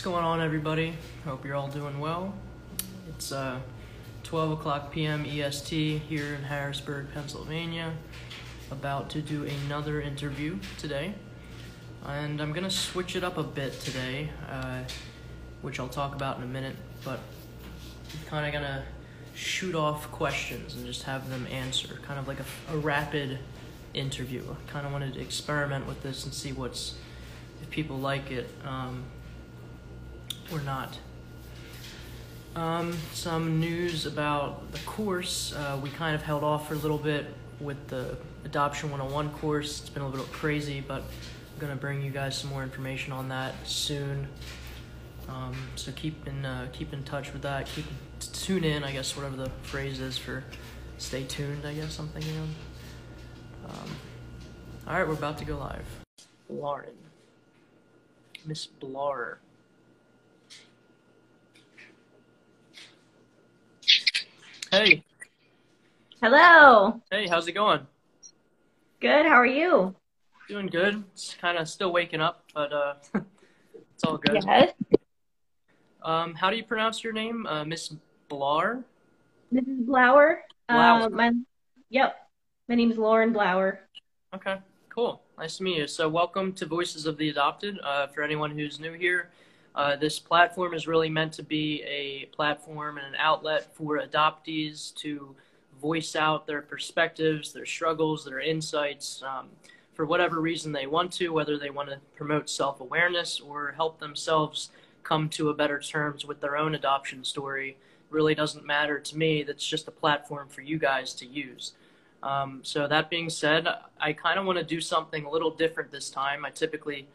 What's going on, everybody? Hope you're all doing well. It's uh, 12 o'clock p.m. EST here in Harrisburg, Pennsylvania. About to do another interview today. And I'm to switch it up a bit today, uh, which I'll talk about in a minute. But I'm kind of to shoot off questions and just have them answer, kind of like a, a rapid interview. I kind of wanted to experiment with this and see what's if people like it. Um, or not. Um, some news about the course. Uh, we kind of held off for a little bit with the Adoption 101 course. It's been a little bit crazy, but I'm going to bring you guys some more information on that soon. Um, so keep in uh, keep in touch with that. Keep tune in, I guess, whatever the phrase is for stay tuned. I guess I'm thinking of. Um, all right, we're about to go live. Lauren, Miss Blar. Hey. Hello. Hey, how's it going? Good. How are you? Doing good. It's kind of still waking up, but uh, it's all good. Yes. Um, how do you pronounce your name, uh, Miss Blar? Mrs. Blauer. Blauer. Uh, my, yep. My name is Lauren Blauer. Okay, cool. Nice to meet you. So, welcome to Voices of the Adopted. Uh, for anyone who's new here, uh, this platform is really meant to be a platform and an outlet for adoptees to voice out their perspectives, their struggles, their insights um, for whatever reason they want to, whether they want to promote self awareness or help themselves come to a better terms with their own adoption story. Really doesn't matter to me. That's just a platform for you guys to use. Um, so, that being said, I kind of want to do something a little different this time. I typically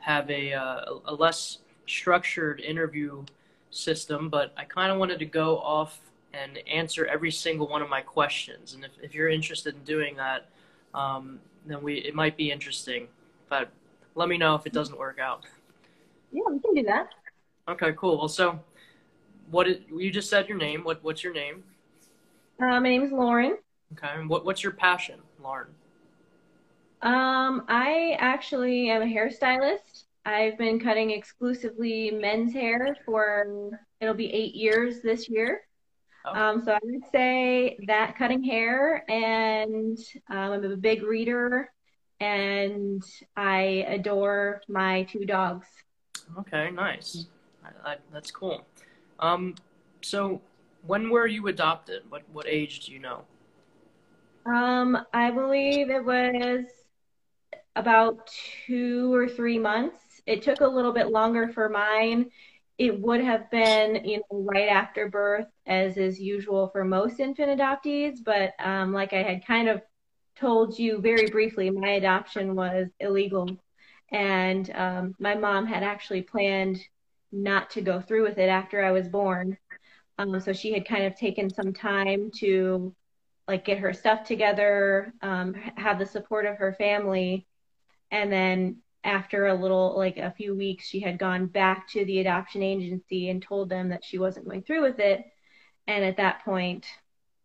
have a, uh, a less structured interview system, but I kind of wanted to go off and answer every single one of my questions. And if, if you're interested in doing that, um, then we it might be interesting. But let me know if it doesn't work out. Yeah, we can do that. Okay, cool. Well, so what is, you just said your name. What what's your name? Uh, my name is Lauren. Okay, and what what's your passion, Lauren? Um, I actually am a hairstylist. I've been cutting exclusively men's hair for it'll be eight years this year. Oh. Um, so I would say that cutting hair, and um, I'm a big reader, and I adore my two dogs. Okay, nice. I, I, that's cool. Um, so when were you adopted? What what age do you know? Um, I believe it was about two or three months. It took a little bit longer for mine. It would have been, you know, right after birth, as is usual for most infant adoptees. But um, like I had kind of told you very briefly, my adoption was illegal, and um, my mom had actually planned not to go through with it after I was born. Um, so she had kind of taken some time to like get her stuff together, um, have the support of her family, and then after a little like a few weeks she had gone back to the adoption agency and told them that she wasn't going through with it and at that point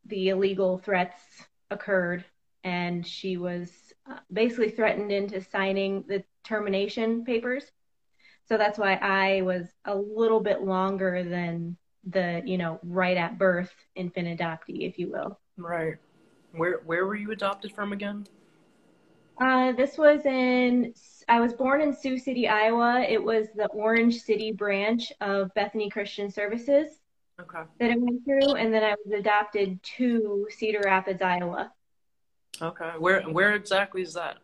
the illegal threats occurred and she was uh, basically threatened into signing the termination papers so that's why i was a little bit longer than the you know right at birth infant adoptee if you will Right. Where where were you adopted from again? Uh, this was in, I was born in Sioux City, Iowa. It was the Orange City branch of Bethany Christian Services Okay. that I went through, and then I was adopted to Cedar Rapids, Iowa. Okay. Where where exactly is that?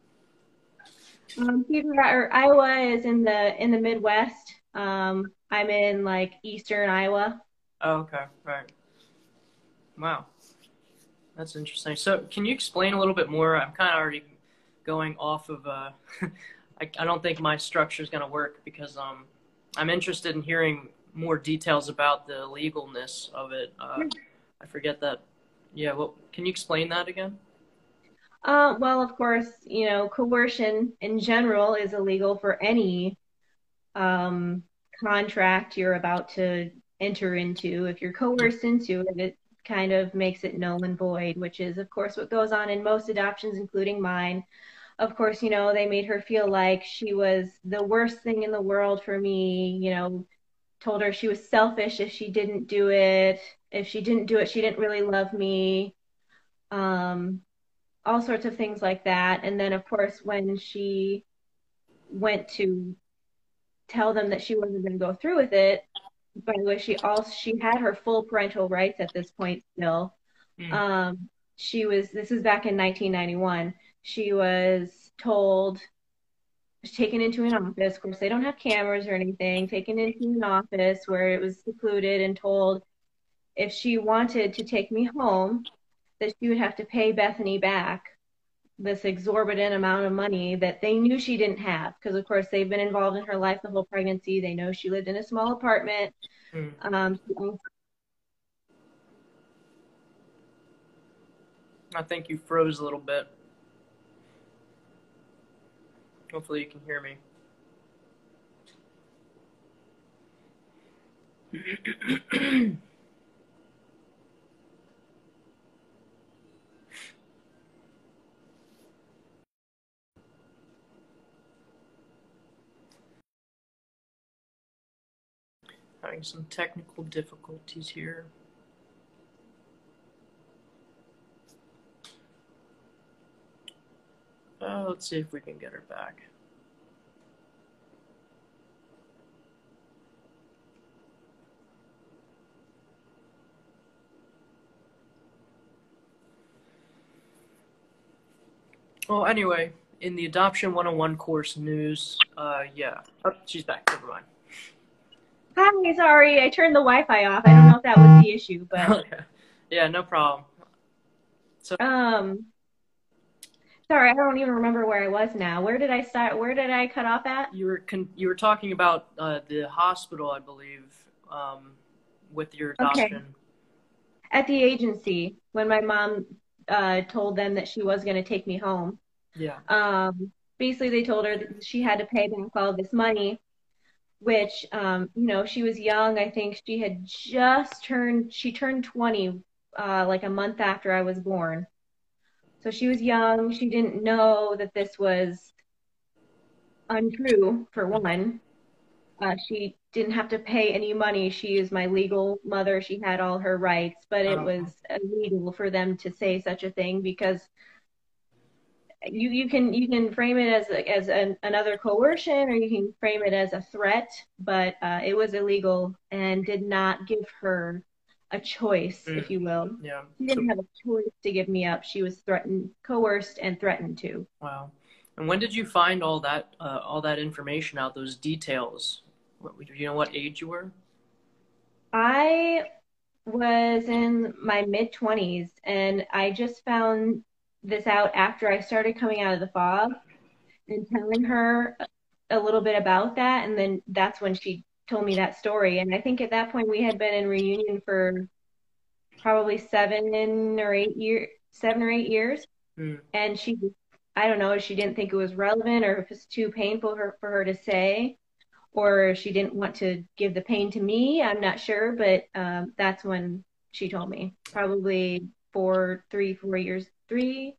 Um, Cedar or Iowa is in the in the Midwest. Um, I'm in like eastern Iowa. Oh, okay. Right. Wow. That's interesting. So, can you explain a little bit more? I'm kind of already going off of. Uh, I, I don't think my structure is going to work because um, I'm interested in hearing more details about the legalness of it. Uh, I forget that. Yeah. Well, can you explain that again? Uh, well, of course, you know, coercion in general is illegal for any um, contract you're about to enter into. If you're coerced into it, it kind of makes it null and void, which is, of course, what goes on in most adoptions, including mine. Of course, you know, they made her feel like she was the worst thing in the world for me, you know, told her she was selfish if she didn't do it. If she didn't do it, she didn't really love me. Um, all sorts of things like that. And then, of course, when she went to tell them that she wasn't going to go through with it, by the way, she also she had her full parental rights at this point still. Mm. Um, she was this is back in 1991. She was told taken into an office. Of course, they don't have cameras or anything. Taken into an office where it was secluded and told if she wanted to take me home, that she would have to pay Bethany back this exorbitant amount of money that they knew she didn't have because of course they've been involved in her life the whole pregnancy they know she lived in a small apartment mm. um, i think you froze a little bit hopefully you can hear me having some technical difficulties here. Uh, let's see if we can get her back. Well, anyway, in the Adoption 101 course news, uh, yeah. Oh, she's back. Never mind. Hi, sorry, I turned the Wi-Fi off. I don't know if that was the issue, but yeah, no problem. So um, sorry, I don't even remember where I was now. Where did I start? Where did I cut off at? You were con- you were talking about uh, the hospital, I believe, um, with your adoption. Okay. At the agency, when my mom uh, told them that she was going to take me home. Yeah. Um, basically, they told her that she had to pay back all this money which um, you know she was young. I think she had just turned she turned 20 uh, like a month after I was born. So she was young. She didn't know that this was untrue. For one, uh, she didn't have to pay any money. She is my legal mother. She had all her rights, but it oh. was illegal for them to say such a thing because you you can you can frame it as as an, another coercion or you can frame it as a threat but uh, it was illegal and did not give her a choice mm. if you will. Yeah. She didn't have a choice to give me up. She was threatened coerced and threatened to. Wow. And when did you find all that uh, all that information out those details? What, do you know what age you were? I was in my mid 20s and i just found this out after I started coming out of the fog and telling her a little bit about that. And then that's when she told me that story. And I think at that point we had been in reunion for probably seven or eight years, seven or eight years. Mm. And she, I don't know, she didn't think it was relevant or if it's too painful for, for her to say, or she didn't want to give the pain to me. I'm not sure, but um, that's when she told me probably four, three, four years three.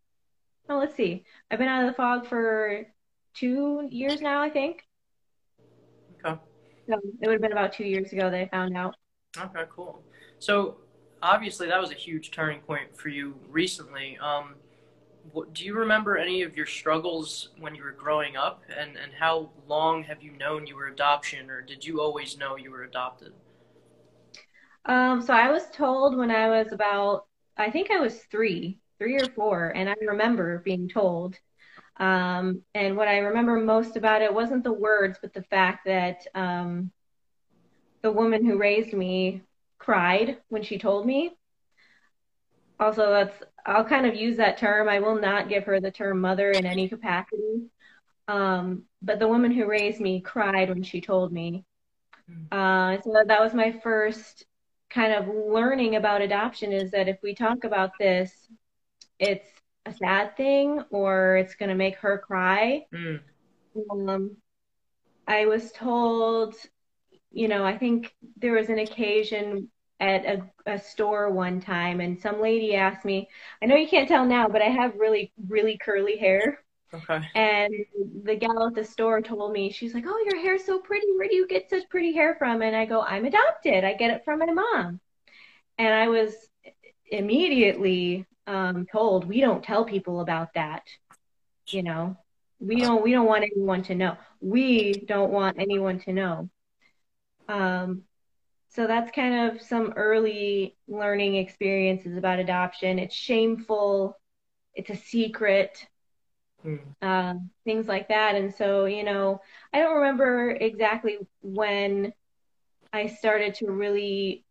Oh, let's see. I've been out of the fog for two years now, I think. So it would have been about two years ago they found out. Okay, cool. So obviously that was a huge turning point for you recently. Um, what, do you remember any of your struggles when you were growing up, and and how long have you known you were adoption, or did you always know you were adopted? Um, so I was told when I was about, I think I was three, three or four, and I remember being told. Um, and what I remember most about it wasn't the words, but the fact that um, the woman who raised me cried when she told me. Also, that's I'll kind of use that term. I will not give her the term mother in any capacity. Um, but the woman who raised me cried when she told me. Hmm. Uh, so that was my first kind of learning about adoption is that if we talk about this, it's a sad thing or it's going to make her cry. Mm. Um, I was told, you know, I think there was an occasion at a, a store one time and some lady asked me, I know you can't tell now, but I have really, really curly hair. Okay. And the gal at the store told me, she's like, Oh, your hair's so pretty. Where do you get such pretty hair from? And I go, I'm adopted. I get it from my mom. And I was immediately um, told, We don't tell people about that. You know, we don't we don't want anyone to know. We don't want anyone to know. Um, so that's kind of some early learning experiences about adoption. It's shameful. It's a secret mm. uh, things like that. And so, you know, I don't remember exactly when I started to really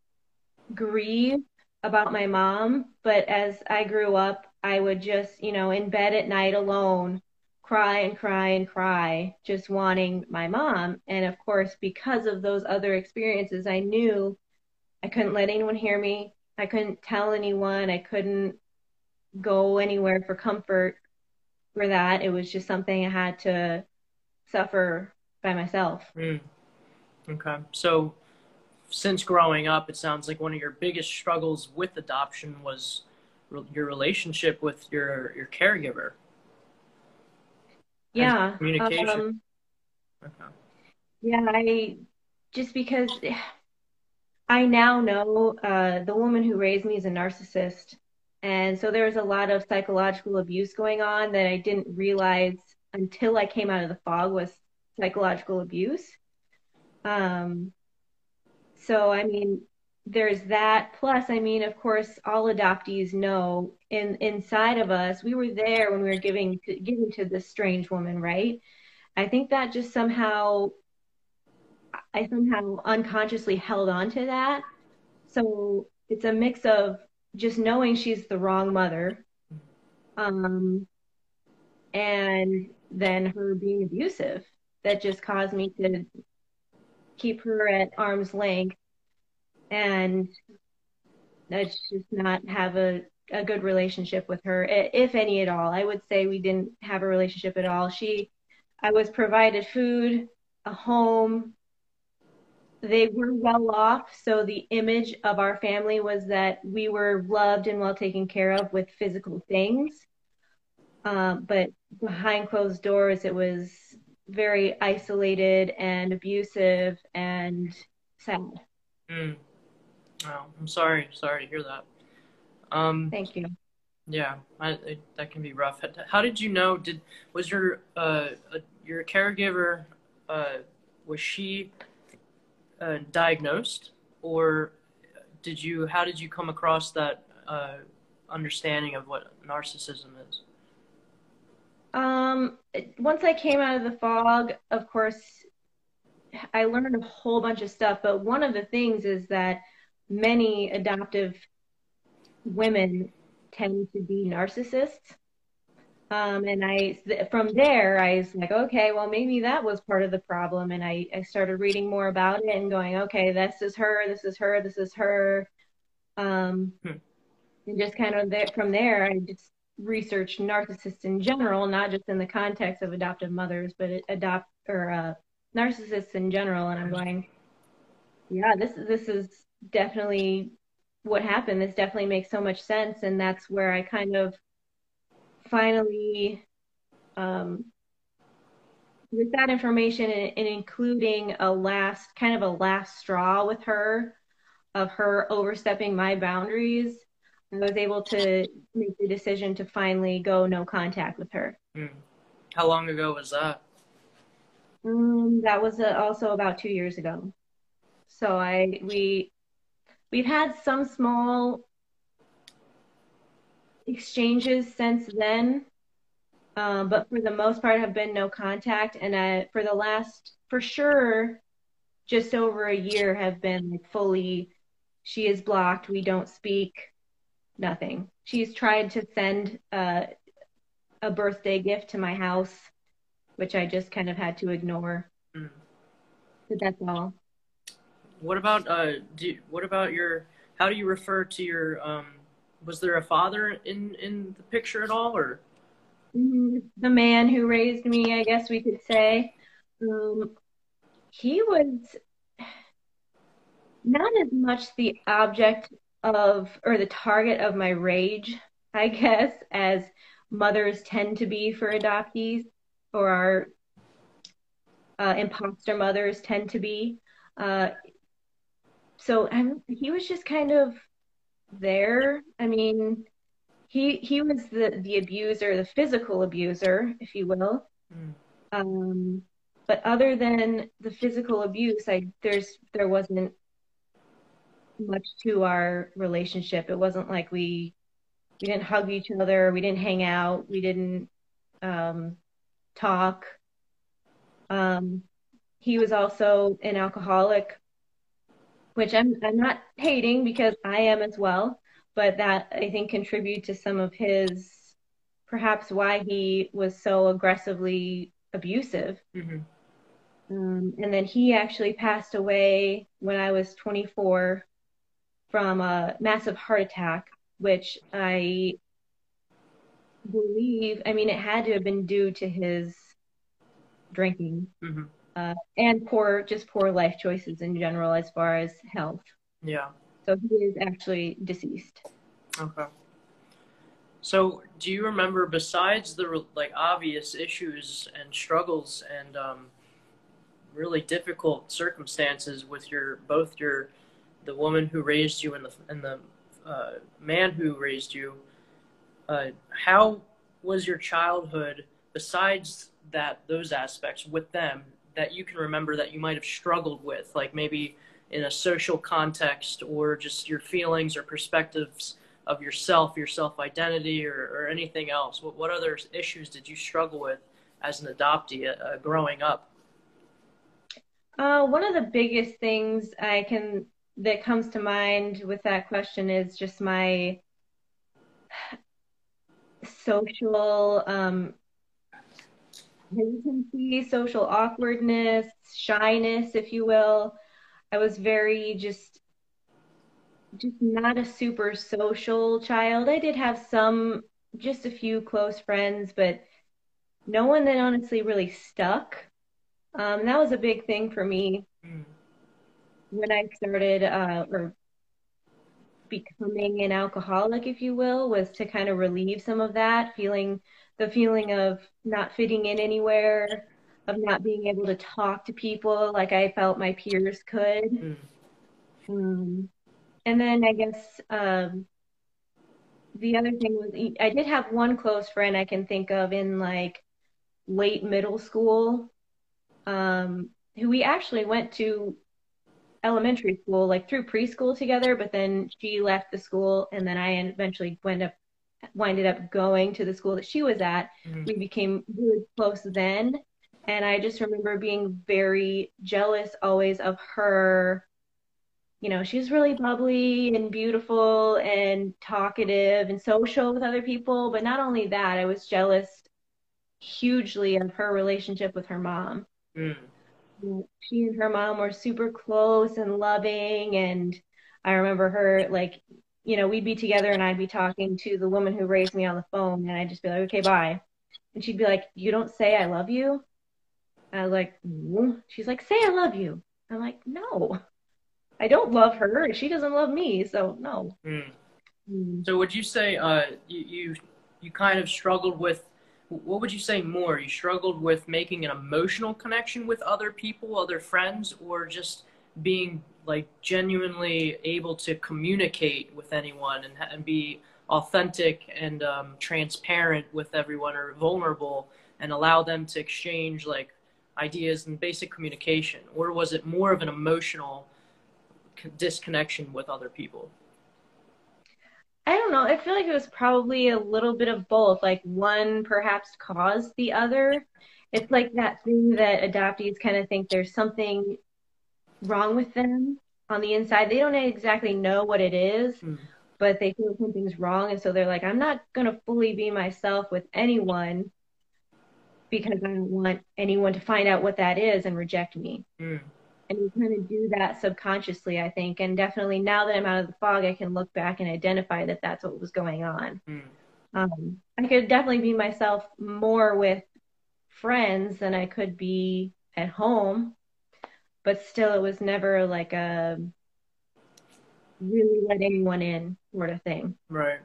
grieve about my mom, but as I grew up, I would just, you know, in bed at night alone, cry and cry and cry, just wanting my mom. And of course, because of those other experiences, I knew I couldn't let anyone hear me. I couldn't tell anyone. I couldn't go anywhere for comfort for that. It was just something I had to suffer by myself. Mm. Okay. So, since growing up, it sounds like one of your biggest struggles with adoption was re- your relationship with your your caregiver. Yeah. Communication. Um, okay. Yeah, I just because I now know uh, the woman who raised me is a narcissist, and so there was a lot of psychological abuse going on that I didn't realize until I came out of the fog was psychological abuse. Um, so, I mean, there's that. Plus, I mean, of course, all adoptees know in inside of us, we were there when we were giving to, giving to this strange woman, right? I think that just somehow, I somehow unconsciously held on to that. So it's a mix of just knowing she's the wrong mother, um, and then her being abusive that just caused me to keep her at arm's length and let's just not have a, a good relationship with her, if any at all. I would say we didn't have a relationship at all. She, I was provided food, a home, they were well off. So the image of our family was that we were loved and well taken care of with physical things. Uh, but behind closed doors, it was very isolated and abusive and sad. Mm. Oh, I'm sorry. Sorry to hear that. Um, Thank you. Yeah, I, it, that can be rough. How did you know? Did was your uh, your caregiver? Uh, was she uh, diagnosed, or did you? How did you come across that uh, understanding of what narcissism is? Um, once I came out of the fog, of course, I learned a whole bunch of stuff. But one of the things is that many adoptive women tend to be narcissists. Um, and I, from there, I was like, okay, well, maybe that was part of the problem. And I, I started reading more about it and going, okay, this is her, this is her, this is her. Um, hmm. And just kind of there, from there, I just researched narcissists in general, not just in the context of adoptive mothers, but adopt or uh, narcissists in general. And I'm going, yeah, this this is definitely what happened. This definitely makes so much sense, and that's where I kind of finally, um, with that information and, and including a last kind of a last straw with her of her overstepping my boundaries, I was able to make the decision to finally go no contact with her. Mm. How long ago was that? Um, that was uh, also about two years ago. So I we we've had some small exchanges since then, um, but for the most part have been no contact. And uh, for the last, for sure, just over a year have been like fully. She is blocked. We don't speak. Nothing. She's tried to send uh, a birthday gift to my house, which I just kind of had to ignore. Mm. But that's all. What about uh? Do, what about your? How do you refer to your um? was there a father in in the picture at all, or mm-hmm. the man who raised me? I guess we could say. Um, he was not as much the object of or the target of my rage, I guess, as mothers tend to be for adoptees or our uh, imposter mothers tend to be. Uh, so I'm, he was just kind of there. I mean, he he was the the abuser, the physical abuser, if you will. Mm. Um, but other than the physical abuse, I there's there wasn't much to our relationship. It wasn't like we we didn't hug each other, we didn't hang out, we didn't um, talk. Um, he was also an alcoholic, which I'm I'm not hating because I am as well, but that I think contributed to some of his perhaps why he was so aggressively abusive. Mm-hmm. Um, and then he actually passed away when I was 24 from a massive heart attack, which I believe, I mean, it had to have been due to his drinking mm-hmm. uh, and poor, just poor life choices in general as far as health. Yeah. So he is actually deceased. Okay. So, do you remember, besides the like obvious issues and struggles and um, really difficult circumstances with your both your the woman who raised you and the and the uh, man who raised you. Uh, how was your childhood besides that those aspects with them that you can remember that you might have struggled with, like maybe in a social context or just your feelings or perspectives of yourself, your self identity, or, or anything else? What, what other issues did you struggle with as an adoptee uh, growing up? Uh, one of the biggest things I can that comes to mind with that question is just my social um, hesitancy, social awkwardness, shyness, if you will. I was very just just not a super social child. I did have some just a few close friends, but no one that honestly really stuck. Um, that was a big thing for me. Mm when I started uh, or becoming an alcoholic, if you will, was to kind of relieve some of that feeling, the feeling of not fitting in anywhere, of not being able to talk to people like I felt my peers could. Mm. Um, and then I guess um, the other thing was I did have one close friend I can think of in like late middle school, um, who we actually went to elementary school, like through preschool together, but then she left the school and then I eventually went up winded up going to the school that she was at. Mm-hmm. We became really close then. And I just remember being very jealous always of her. You know, she's really bubbly and beautiful and talkative and social with other people. But not only that, I was jealous hugely of her relationship with her mom. Mm she and her mom were super close and loving and i remember her like you know we'd be together and i'd be talking to the woman who raised me on the phone and i'd just be like okay bye and she'd be like you don't say i love you i was like mm. she's like say i love you i'm like no i don't love her she doesn't love me so no mm. Mm. so would you say uh, you, you you kind of struggled with what would you say more? You struggled with making an emotional connection with other people, other friends, or just being like genuinely able to communicate with anyone and, and be authentic and um, transparent with everyone or vulnerable and allow them to exchange like ideas and basic communication? Or was it more of an emotional disconnection with other people? I don't know. I feel like it was probably a little bit of both. Like one perhaps caused the other. It's like that thing that adoptees kind of think there's something wrong with them on the inside. They don't exactly know what it is, mm. but they feel something's wrong. And so they're like, I'm not going to fully be myself with anyone because I don't want anyone to find out what that is and reject me. Mm and you kind of do that subconsciously, I think. And definitely now that I'm out of the fog, I can look back and identify that that's what was going on. Mm. Um, I could definitely be myself more with friends than I could be at home, but still, it was never like a really let anyone in sort of thing. Right.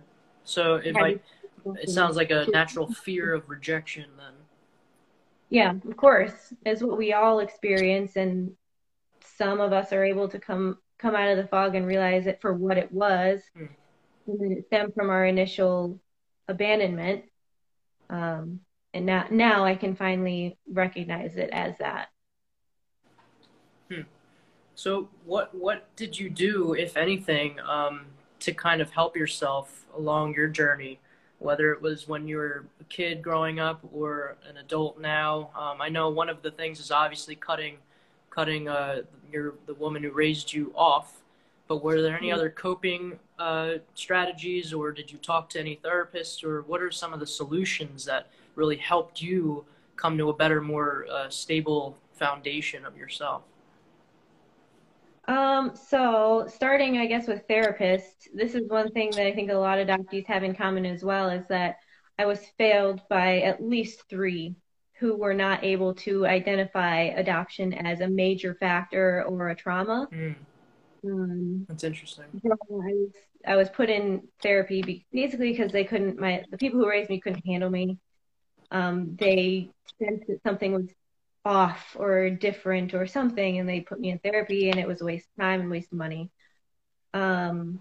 So if I it sounds like a natural fear of rejection then. Yeah, of course, is what we all experience, and some of us are able to come come out of the fog and realize it for what it was, mm. and then it stemmed from our initial abandonment. Um, and now, now I can finally recognize it as that. Hmm. So, what what did you do, if anything, um, to kind of help yourself along your journey? whether it was when you were a kid growing up or an adult now. Um, I know one of the things is obviously cutting, cutting uh, your the woman who raised you off. But were there any mm-hmm. other coping uh, strategies, or did you talk to any therapists, or what are some of the solutions that really helped you come to a better, more uh, stable foundation of yourself? Um, so starting, I guess, with therapists, this is one thing that I think a lot of doctors have in common as well is that I was failed by at least three who were not able to identify adoption as a major factor or a trauma. Mm. Um, That's interesting. I was, I was put in therapy basically because they couldn't, my, the people who raised me couldn't handle me. Um, they sensed that something was off or different or something and they put me in therapy and it was a waste of time and waste of money um,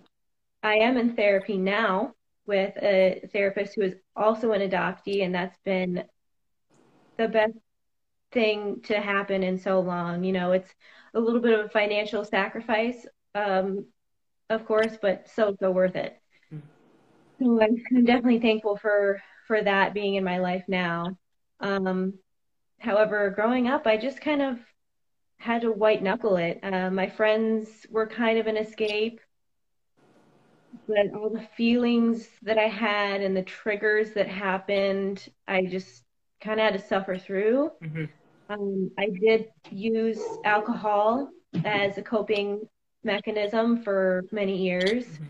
i am in therapy now with a therapist who is also an adoptee and that's been the best thing to happen in so long you know it's a little bit of a financial sacrifice um, of course but so so worth it mm. so I'm, I'm definitely thankful for for that being in my life now um, However, growing up, I just kind of had to white knuckle it. Uh, my friends were kind of an escape, but all the feelings that I had and the triggers that happened, I just kind of had to suffer through. Mm-hmm. Um, I did use alcohol as a coping mechanism for many years. Mm-hmm.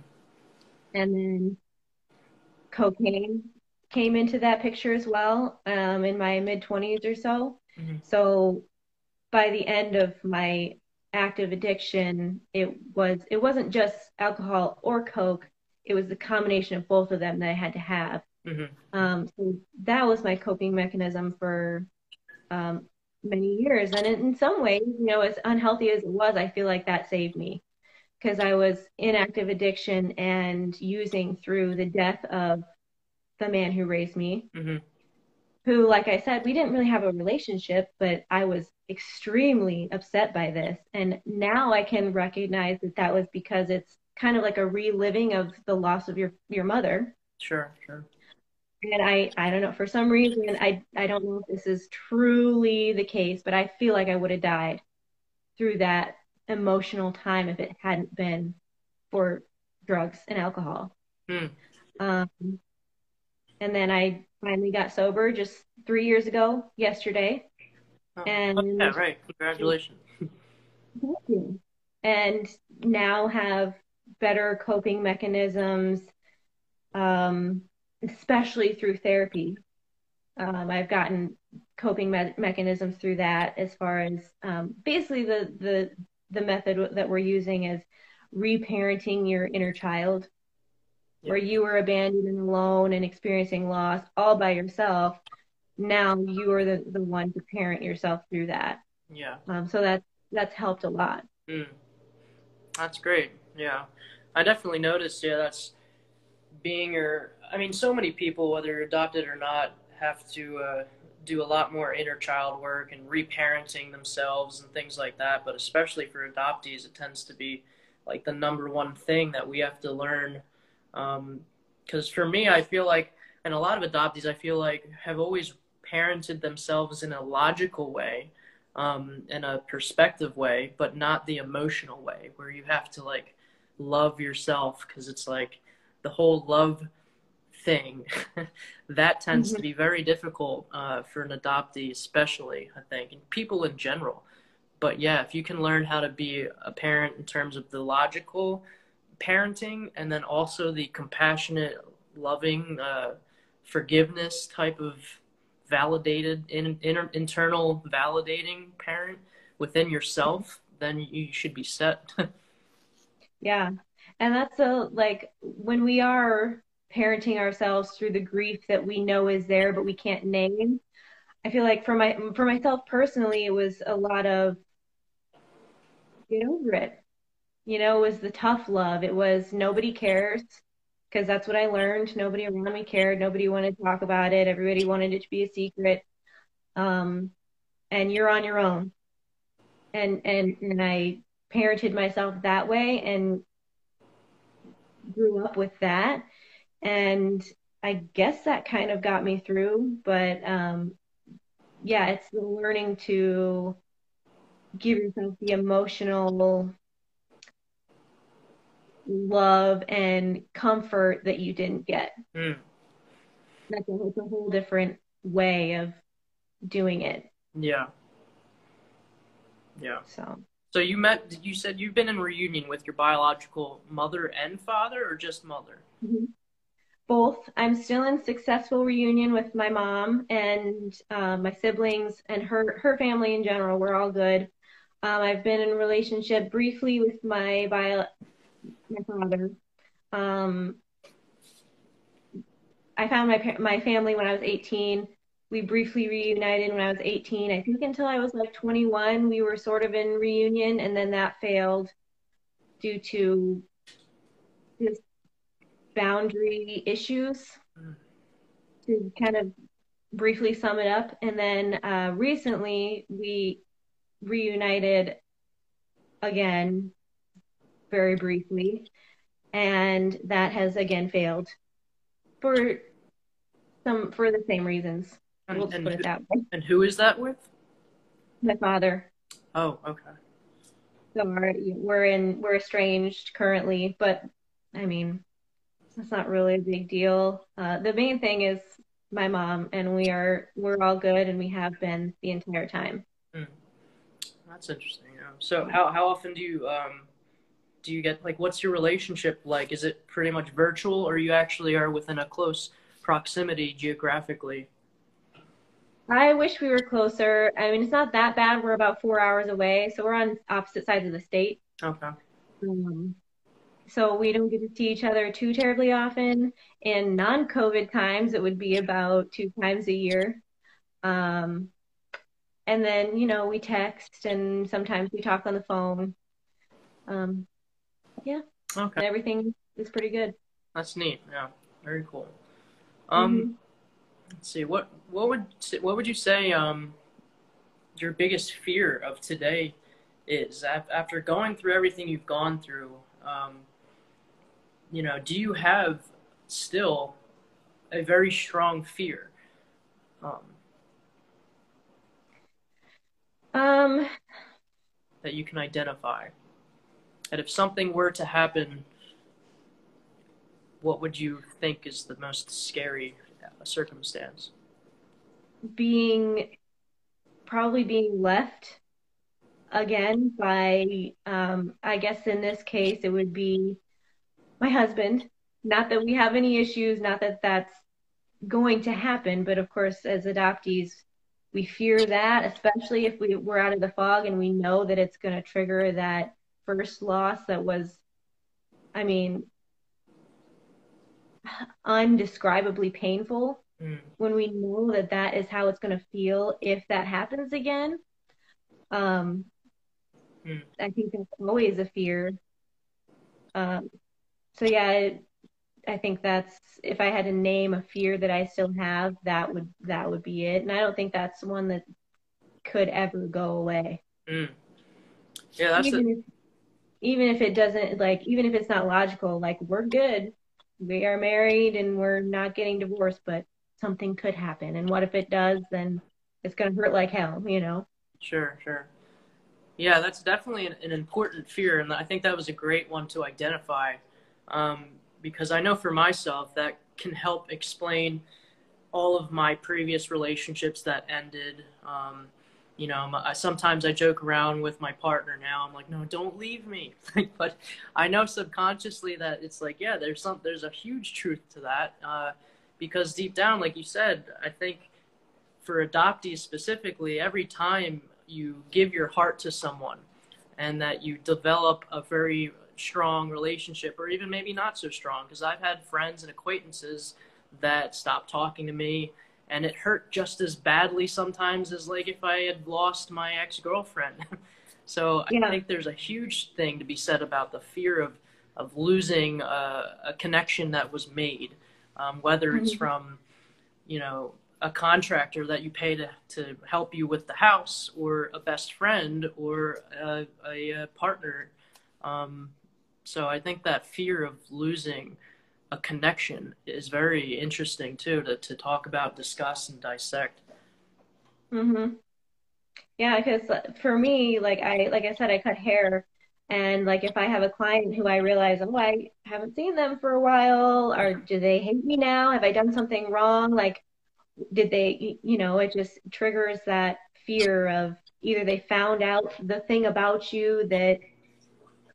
And then cocaine came into that picture as well um, in my mid 20s or so. Mm-hmm. So by the end of my active addiction, it was it wasn't just alcohol or coke. It was the combination of both of them that I had to have. Mm-hmm. Um, so that was my coping mechanism for um, many years. And in, in some ways, you know, as unhealthy as it was, I feel like that saved me because I was in active addiction and using through the death of the man who raised me, mm-hmm. who, like I said, we didn't really have a relationship, but I was extremely upset by this. And now I can recognize that that was because it's kind of like a reliving of the loss of your your mother. Sure, sure. And I, I don't know, for some reason, I, I don't know if this is truly the case, but I feel like I would have died through that emotional time if it hadn't been for drugs and alcohol. Hmm. Um, and then I finally got sober just three years ago yesterday. Oh, and yeah, right. Congratulations. Thank you. And now have better coping mechanisms, um, especially through therapy. Um, I've gotten coping me- mechanisms through that as far as um, basically the, the the method that we're using is reparenting your inner child yeah. where you were abandoned and alone and experiencing loss all by yourself. Now you are the, the one to parent yourself through that. Yeah. Um, so that that's helped a lot. Mm. That's great. Yeah. I definitely noticed, yeah, that's being your, I mean, so many people, whether you're adopted or not, have to uh, do a lot more inner child work and reparenting themselves and things like that. But especially for adoptees, it tends to be like the number one thing that we have to learn because um, for me, I feel like, and a lot of adoptees, I feel like, have always parented themselves in a logical way, um, in a perspective way, but not the emotional way, where you have to like love yourself because it's like the whole love thing that tends mm-hmm. to be very difficult uh, for an adoptee, especially I think, and people in general. But yeah, if you can learn how to be a parent in terms of the logical parenting and then also the compassionate, loving, uh, forgiveness type of validated, in, inner, internal validating parent within yourself, then you should be set. yeah. And that's a, like, when we are parenting ourselves through the grief that we know is there but we can't name. I feel like for my for myself personally, it was a lot of get over it. You know, it was the tough love. It was nobody cares because that's what I learned. Nobody around me cared. Nobody wanted to talk about it. Everybody wanted it to be a secret. Um, and you're on your own. And and and I parented myself that way and grew up with that. And I guess that kind of got me through. But um, yeah, it's the learning to give yourself the emotional love and comfort that you didn't get. Mm. That's a, it's a whole different way of doing it. Yeah. Yeah. So. So you met. You said you've been in reunion with your biological mother and father, or just mother? Mm-hmm. Both. I'm still in successful reunion with my mom and uh, my siblings and her her family in general. We're all good. Um, I've been in relationship briefly with my bio my father. Um, I found my my family when I was 18 we briefly reunited when I was 18. I think until I was like 21, we were sort of in reunion, and then that failed due to boundary issues. To kind of briefly sum it up, and then uh, recently we reunited again, very briefly, and that has again failed for some for the same reasons. And, we'll and put who, it that way. And who is that with? My father. Oh, okay. So we're, we're in we're estranged currently, but I mean, it's not really a big deal. Uh, the main thing is my mom, and we are we're all good, and we have been the entire time. Mm. That's interesting. Yeah. So how how often do you um do you get like what's your relationship like? Is it pretty much virtual, or you actually are within a close proximity geographically? I wish we were closer. I mean, it's not that bad. We're about four hours away, so we're on opposite sides of the state. Okay. Um, so we don't get to see each other too terribly often. In non-COVID times, it would be about two times a year. Um, and then you know we text and sometimes we talk on the phone. Um, yeah. Okay. And everything is pretty good. That's neat. Yeah. Very cool. Um. Mm-hmm let's see what what would what would you say um, your biggest fear of today is after going through everything you've gone through um, you know do you have still a very strong fear um, um that you can identify that if something were to happen what would you think is the most scary circumstance? Being probably being left again by, um, I guess in this case, it would be my husband. Not that we have any issues, not that that's going to happen, but of course, as adoptees, we fear that, especially if we, we're out of the fog and we know that it's going to trigger that first loss that was, I mean, undescribably painful mm. when we know that that is how it's going to feel if that happens again. Um, mm. I think that's always a fear. Um, so yeah, I think that's if I had to name a fear that I still have, that would that would be it. And I don't think that's one that could ever go away. Mm. Yeah, that's even, if, even if it doesn't like even if it's not logical, like we're good we are married and we're not getting divorced, but something could happen. And what if it does? Then it's going to hurt like hell, you know? Sure, sure. Yeah, that's definitely an, an important fear. And I think that was a great one to identify um, because I know for myself that can help explain all of my previous relationships that ended. Um, you know, sometimes I joke around with my partner now. I'm like, no, don't leave me. but I know subconsciously that it's like, yeah, there's some, there's a huge truth to that. Uh, because deep down, like you said, I think for adoptees specifically, every time you give your heart to someone and that you develop a very strong relationship or even maybe not so strong because I've had friends and acquaintances that stopped talking to me and it hurt just as badly sometimes as like if I had lost my ex-girlfriend. so yeah. I think there's a huge thing to be said about the fear of of losing a, a connection that was made, um, whether mm-hmm. it's from you know a contractor that you pay to, to help you with the house or a best friend or a, a, a partner. Um, so I think that fear of losing a connection is very interesting too to, to talk about, discuss, and dissect. hmm Yeah, because for me, like I like I said, I cut hair, and like if I have a client who I realize, oh, I haven't seen them for a while, or do they hate me now? Have I done something wrong? Like, did they, you know, it just triggers that fear of either they found out the thing about you that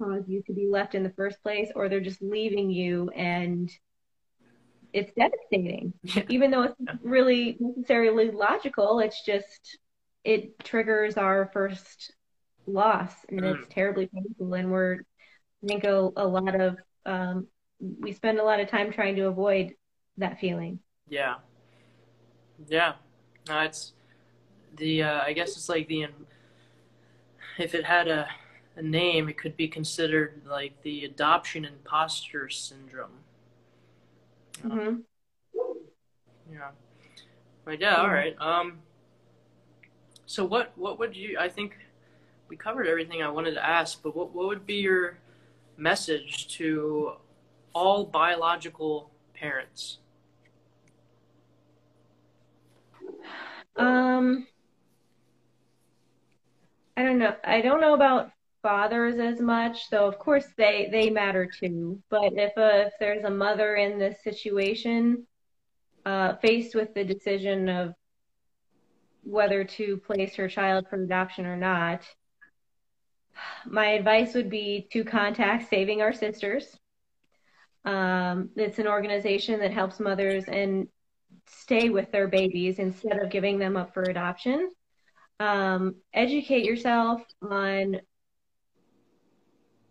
cause you to be left in the first place, or they're just leaving you and it's devastating. Yeah. Even though it's really necessarily logical, it's just it triggers our first loss and mm. it's terribly painful and we're I think a, a lot of um, we spend a lot of time trying to avoid that feeling. Yeah. Yeah. No, it's the uh, I guess it's like the if it had a a name, it could be considered like the adoption imposter syndrome. Mm-hmm. yeah. But yeah, all right. Um. So what what would you? I think we covered everything I wanted to ask, but what what would be your message to all biological parents? Um. I don't know. I don't know about fathers as much, though of course they they matter too. But if a, if there's a mother in this situation, uh, faced with the decision of whether to place her child for adoption or not, my advice would be to contact Saving Our Sisters. Um, it's an organization that helps mothers and stay with their babies instead of giving them up for adoption. Um, educate yourself on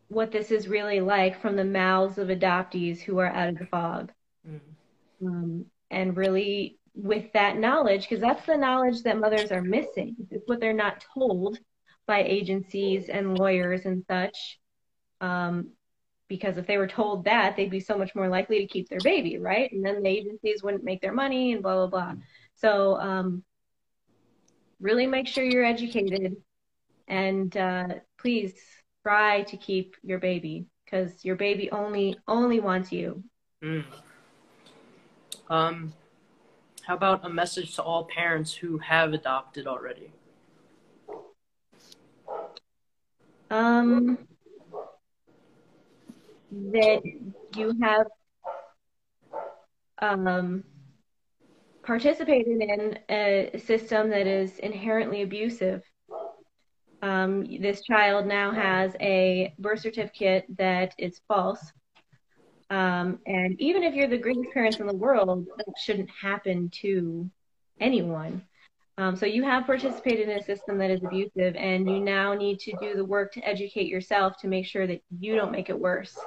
what this is really like from the mouths of adoptees who are out of the fog. Mm-hmm. Um, and really, with that knowledge, because that's the knowledge that mothers are missing. It's what they're not told by agencies and lawyers and such. Um, because if they were told that, they'd be so much more likely to keep their baby, right? And then the agencies wouldn't make their money and blah, blah, blah. So, um, really make sure you're educated and uh, please try to keep your baby because your baby only only wants you. Mm. Um, how about a message to all parents who have adopted already? Um, that you have um, participated in a system that is inherently abusive um, this child now has a birth certificate that is false. Um, and even if you're the greatest parents in the world, that shouldn't happen to anyone. Um, so you have participated in a system that is abusive, and you now need to do the work to educate yourself to make sure that you don't make it worse.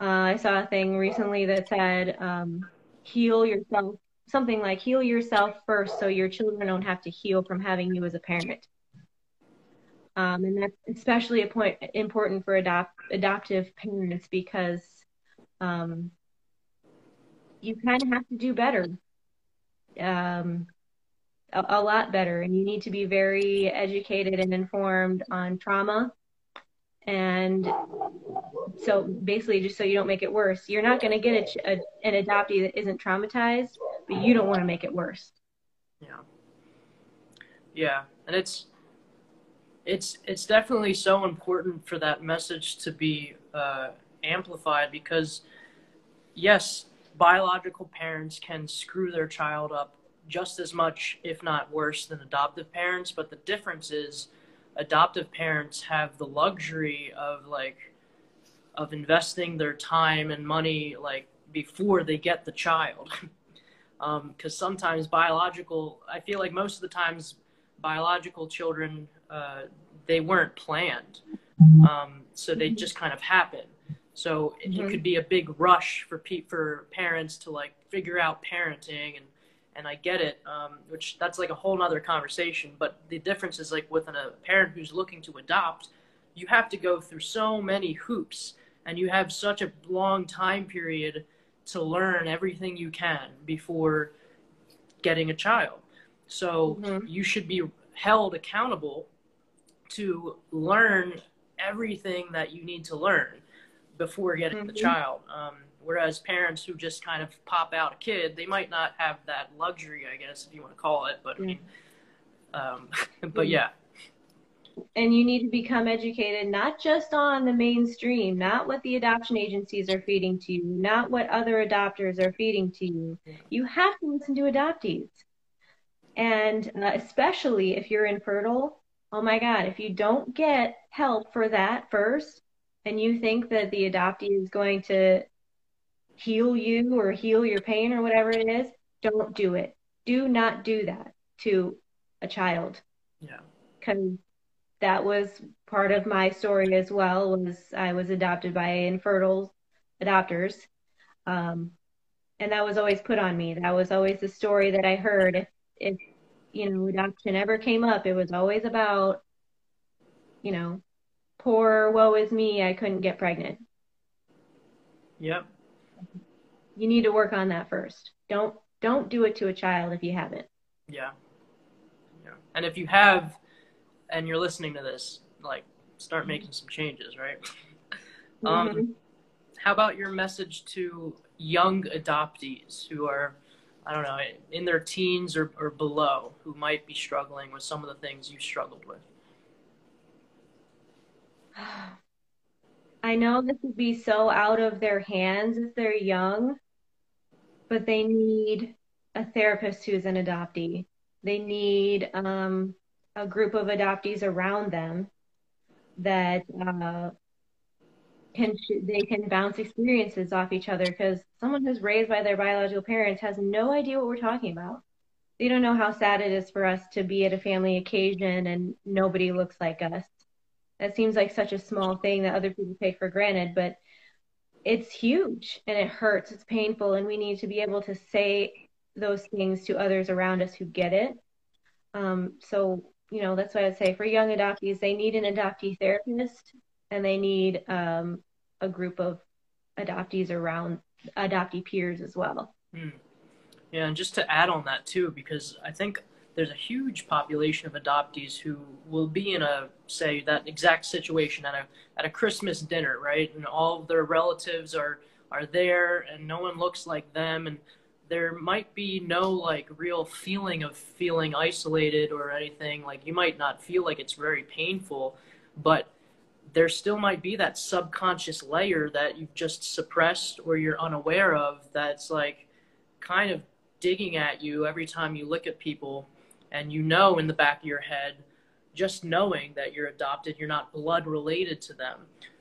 Uh, I saw a thing recently that said, um, heal yourself, something like heal yourself first so your children don't have to heal from having you as a parent. Um, and that's especially point important for adopt, adoptive parents because um, you kind of have to do better, um, a, a, lot better, and you need to be very educated and informed on trauma. And so, basically, just so you don't make it worse, you're not going to get a, a, an adoptee that isn't traumatized, but you don't want to make it worse. Yeah. Yeah, and it's it's it's definitely so important for that message to be uh, amplified because yes biological parents can screw their child up just as much if not worse than adoptive parents but the difference is adoptive parents have the luxury of like of investing their time and money like before they get the child. Because um, sometimes biological i feel like most of the times biological children uh, they weren't planned. Um, so they just kind of happen. So it, it Mhm. could be a big rush for pe- for parents to like figure out parenting and and I get it, um, which that's like a whole nother conversation. But the difference is like with an, a parent who's looking to adopt, you have to go through so many hoops, and you have such a long time period to learn everything you can before getting a child. So Mhm. you should be held accountable to learn everything that you need to learn before getting the Mhm. child. Um, whereas parents who just kind of pop out a kid, they might not have that luxury, I guess, if you want to call it. But I mean, um, but yeah, and you need to become educated not just on the mainstream, not what the adoption agencies are feeding to you, not what other adopters are feeding to you. You have to listen to adoptees. And uh, especially if you're infertile, oh my God, if you don't get help for that first, and you think that the adoptee is going to heal you or heal your pain or whatever it is, don't do it. Do not do that to a child yeah, because that was part of my story as well was I was adopted by infertile adopters. Um, and that was always put on me. That was always the story that I heard. If, if, you know, adoption ever came up, it was always about, you know, poor woe is me, I couldn't get pregnant. yep, You need to work on that first. Don't don't do it to a child if you haven't. yeah, yeah. And if you have, and you're listening to this, like, start making some changes, right? um, Mhm. how about your message to young adoptees who are i don't know in their teens or, or below who might be struggling with some of the things you struggled with I know this would be so out of their hands if they're young, but they need a therapist who's an adoptee. They need um, a group of adoptees around them that uh, can they can bounce experiences off each other because someone who's raised by their biological parents has no idea what we're talking about. They don't know how sad it is for us to be at a family occasion and nobody looks like us that seems like such a small thing that other people take for granted, but it's huge and it hurts. It's painful, and we need to be able to say those things to others around us who get it. Um, so, you know, that's why I'd say for young adoptees, they need an adoptee therapist and they need um, a group of adoptees around adoptee peers as well. Hmm. yeah and just to add on that too because i think there's a huge population of adoptees who will be in a say that exact situation at a at a christmas dinner right and all of their relatives are are there and no one looks like them and there might be no like real feeling of feeling isolated or anything like you might not feel like it's very painful but there still might be that subconscious layer that you've just suppressed or you're unaware of that's like kind of digging at you every time you look at people and you know in the back of your head just knowing that you're adopted you're not blood related to them.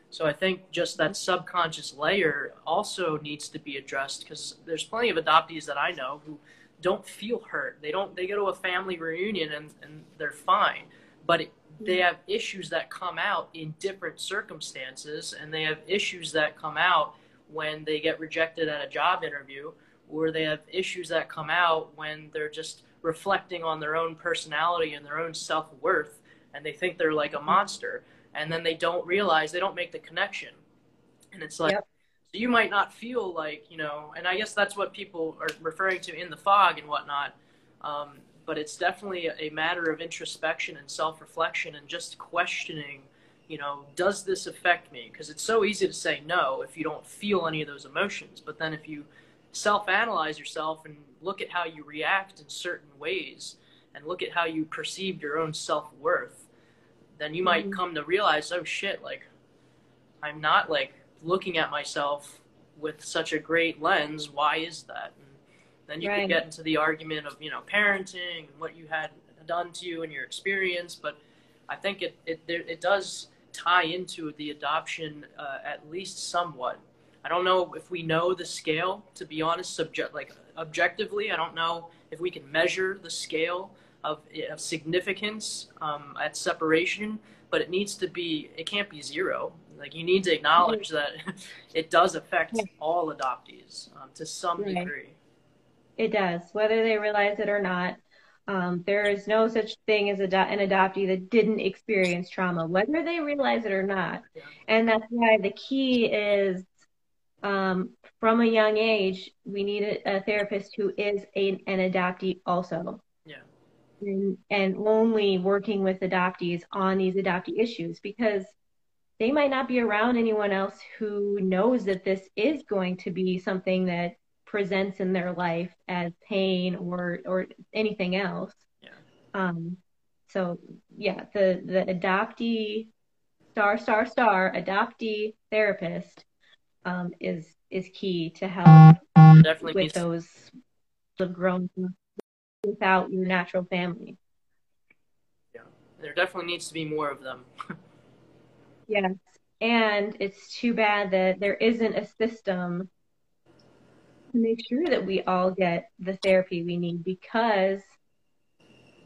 So i think just that subconscious layer also needs to be addressed because there's plenty of adoptees that i know who don't feel hurt. They don't they go to a family reunion and, and they're fine but it, they have issues that come out in different circumstances and they have issues that come out when they get rejected at a job interview or they have issues that come out when they're just reflecting on their own personality and their own self-worth and they think they're like a monster and then they don't realize they don't make the connection. And it's like Yep. so you might not feel like you know and i guess that's what people are referring to in the fog and whatnot um, but it's definitely a matter of introspection and self-reflection and just questioning you know does this affect me? Because it's so easy to say no if you don't feel any of those emotions but then if you self-analyze yourself and look at how you react in certain ways and look at how you perceive your own self-worth then you might Mhm. come to realize oh shit like i'm not like looking at myself with such a great lens. Why is that then you Right. can get into the argument of you know parenting and what you had done to you and your experience but i think it it, there, it does tie into the adoption uh, at least somewhat I don't know if we know the scale. To be honest, subject like objectively, I don't know if we can measure the scale of, of significance um, at separation. But it needs to be. It can't be zero. Like you need to acknowledge that it does affect Yeah. all adoptees um, to some Right. degree. It does, whether they realize it or not. Um, there is no such thing as ado- an adoptee that didn't experience trauma, whether they realize it or not. And that's why the key is um, from a young age, we need a, a therapist who is a, an adoptee also. Yeah. And, and only working with adoptees on these adoptee issues because they might not be around anyone else who knows that this is going to be something that presents in their life as pain or or anything else. Yeah. Um, so yeah, the the adoptee star star star adoptee therapist um, is is key to help Definitely with those have grown without your natural family. Yeah, there definitely needs to be more of them. Yes. And it's too bad that there isn't a system to make sure that we all get the therapy we need because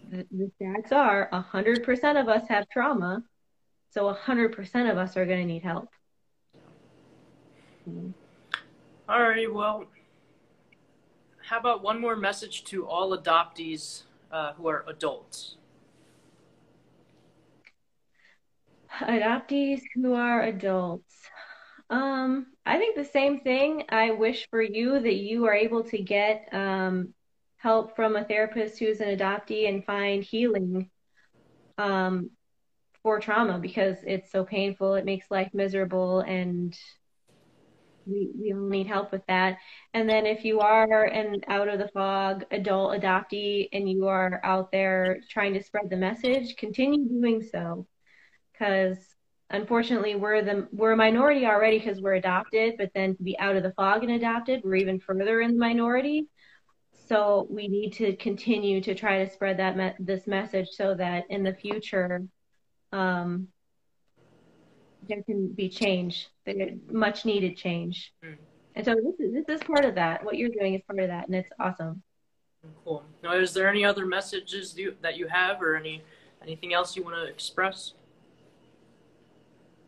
the, the stats are 100% of us have trauma. So 100% of us are going to need help. All right. Well, how about one more message to all adoptees uh, who are adults? Adoptees who are adults. Um, I think the same thing. I wish for you that you are able to get um, help from a therapist who's an adoptee and find healing um, for trauma because it's so painful. It makes life miserable, and we we all need help with that. And then if you are an out of the fog adult adoptee and you are out there trying to spread the message, continue doing so because unfortunately we're the we're a minority already because we're adopted but then to be out of the fog and adopted we're even further in the minority so we need to continue to try to spread that me- this message so that in the future um, there can be change much needed change Mm. and so this is this is part of that what you're doing is part of that and it's awesome Cool. Now, is there any other messages you, that you have, or any anything else you want to express?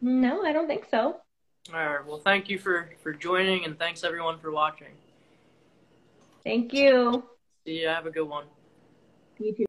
No i don't think so All right. Well, thank you for for joining, and thanks everyone for watching. thank you See you. Have a good one. you too